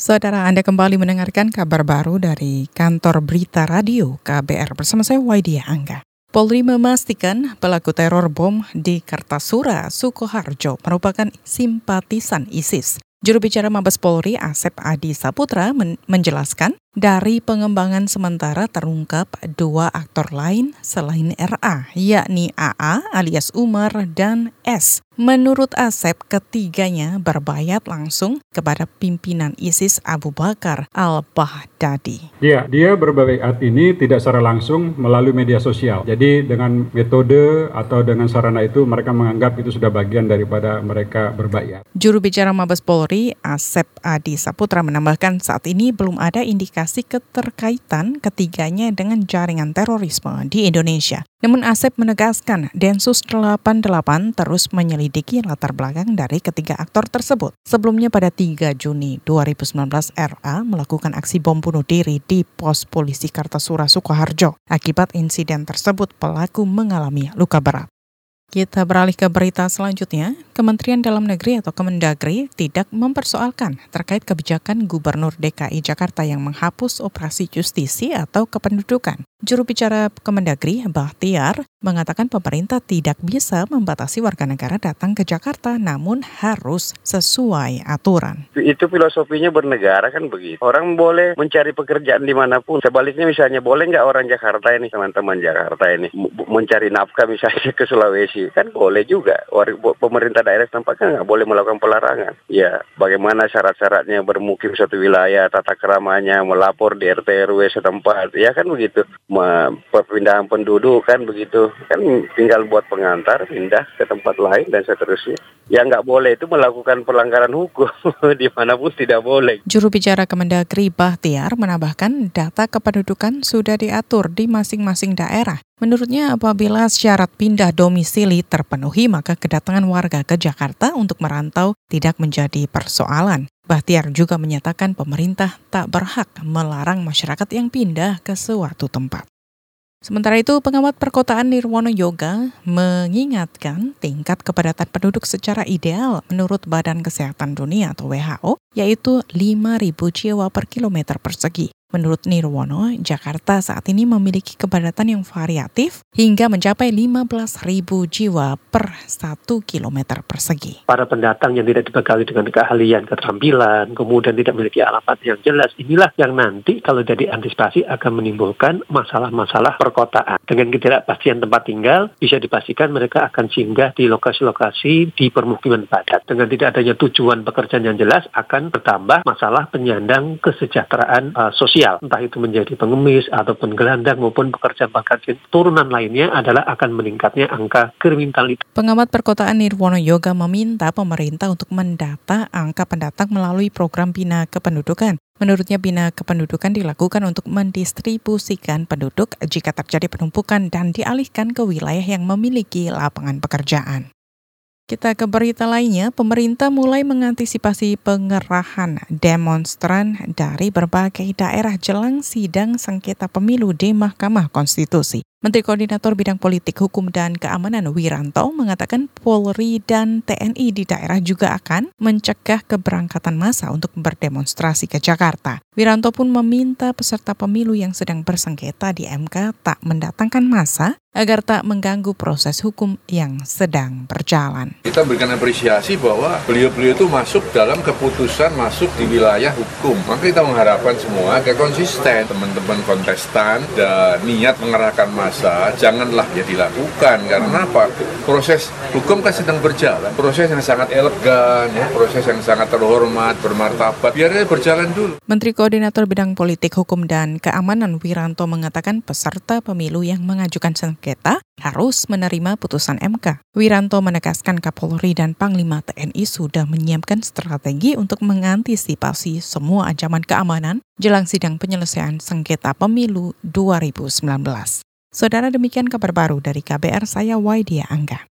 Saudara Anda kembali mendengarkan kabar baru dari kantor berita radio KBR bersama saya Waidia Angga. Polri memastikan pelaku teror bom di Kartasura, Sukoharjo merupakan simpatisan ISIS. Juru bicara Mabes Polri Asep Adi Saputra men menjelaskan dari pengembangan sementara terungkap dua aktor lain selain RA, yakni AA alias Umar dan S Menurut Asep, ketiganya berbayat langsung kepada pimpinan ISIS Abu Bakar al-Baghdadi. Ya, dia berbayat ini tidak secara langsung melalui media sosial. Jadi dengan metode atau dengan sarana itu mereka menganggap itu sudah bagian daripada mereka berbayat. Juru bicara Mabes Polri, Asep Adi Saputra menambahkan saat ini belum ada indikasi keterkaitan ketiganya dengan jaringan terorisme di Indonesia. Namun Asep menegaskan Densus 88 terus menyelidiki latar belakang dari ketiga aktor tersebut. Sebelumnya pada 3 Juni 2019 RA melakukan aksi bom bunuh diri di pos polisi Kartasura Sukoharjo. Akibat insiden tersebut pelaku mengalami luka berat. Kita beralih ke berita selanjutnya. Kementerian Dalam Negeri atau Kemendagri tidak mempersoalkan terkait kebijakan Gubernur DKI Jakarta yang menghapus operasi justisi atau kependudukan. Juru bicara Kemendagri, Bahtiar, mengatakan pemerintah tidak bisa membatasi warga negara datang ke Jakarta, namun harus sesuai aturan. Itu filosofinya bernegara kan begitu. Orang boleh mencari pekerjaan di mana pun. Sebaliknya misalnya boleh nggak orang Jakarta ini, teman-teman Jakarta ini, mencari nafkah misalnya ke Sulawesi. Kan boleh juga. Pemerintah daerah tampaknya nggak boleh melakukan pelarangan. Ya, bagaimana syarat-syaratnya bermukim suatu wilayah, tata keramanya, melapor di RT RW setempat. Ya kan begitu perpindahan penduduk kan begitu kan tinggal buat pengantar pindah ke tempat lain dan seterusnya yang nggak boleh itu melakukan pelanggaran hukum di mana pun tidak boleh. Juru bicara Kemendagri Bahtiar menambahkan data kependudukan sudah diatur di masing-masing daerah. Menurutnya apabila syarat pindah domisili terpenuhi maka kedatangan warga ke Jakarta untuk merantau tidak menjadi persoalan. Bahtiar juga menyatakan pemerintah tak berhak melarang masyarakat yang pindah ke suatu tempat. Sementara itu, pengamat perkotaan Nirwono Yoga mengingatkan tingkat kepadatan penduduk secara ideal menurut Badan Kesehatan Dunia atau WHO, yaitu 5.000 jiwa per kilometer persegi. Menurut Nirwono, Jakarta saat ini memiliki kepadatan yang variatif hingga mencapai 15.000 jiwa per 1 km persegi. Para pendatang yang tidak dibekali dengan keahlian, keterampilan, kemudian tidak memiliki alamat yang jelas, inilah yang nanti kalau jadi antisipasi akan menimbulkan masalah-masalah perkotaan. Dengan ketidakpastian tempat tinggal, bisa dipastikan mereka akan singgah di lokasi-lokasi di permukiman padat. Dengan tidak adanya tujuan pekerjaan yang jelas, akan bertambah masalah penyandang kesejahteraan uh, sosial sosial, entah itu menjadi pengemis ataupun gelandang maupun pekerja-pekerja turunan lainnya adalah akan meningkatnya angka kriminalitas. Pengamat perkotaan Nirwono Yoga meminta pemerintah untuk mendata angka pendatang melalui program Bina Kependudukan. Menurutnya Bina Kependudukan dilakukan untuk mendistribusikan penduduk jika terjadi penumpukan dan dialihkan ke wilayah yang memiliki lapangan pekerjaan. Kita ke berita lainnya, pemerintah mulai mengantisipasi pengerahan demonstran dari berbagai daerah jelang sidang sengketa pemilu di Mahkamah Konstitusi. Menteri Koordinator Bidang Politik, Hukum, dan Keamanan Wiranto mengatakan Polri dan TNI di daerah juga akan mencegah keberangkatan massa untuk berdemonstrasi ke Jakarta. Wiranto pun meminta peserta pemilu yang sedang bersengketa di MK tak mendatangkan massa agar tak mengganggu proses hukum yang sedang berjalan. Kita berikan apresiasi bahwa beliau-beliau itu masuk dalam keputusan masuk di wilayah hukum. Maka kita mengharapkan semua agar konsisten. Teman-teman kontestan dan niat mengerahkan massa masa janganlah ya dilakukan. Karena apa? Proses hukum kan sedang berjalan. Proses yang sangat elegan ya. Proses yang sangat terhormat bermartabat. Biarnya berjalan dulu. Menteri Koordinator Bidang Politik Hukum dan Keamanan Wiranto mengatakan peserta pemilu yang mengajukan sengketa harus menerima putusan MK Wiranto menegaskan Kapolri dan Panglima TNI sudah menyiapkan strategi untuk mengantisipasi semua ancaman keamanan jelang sidang penyelesaian sengketa pemilu 2019. Saudara demikian kabar baru dari KBR saya Waidia Angga.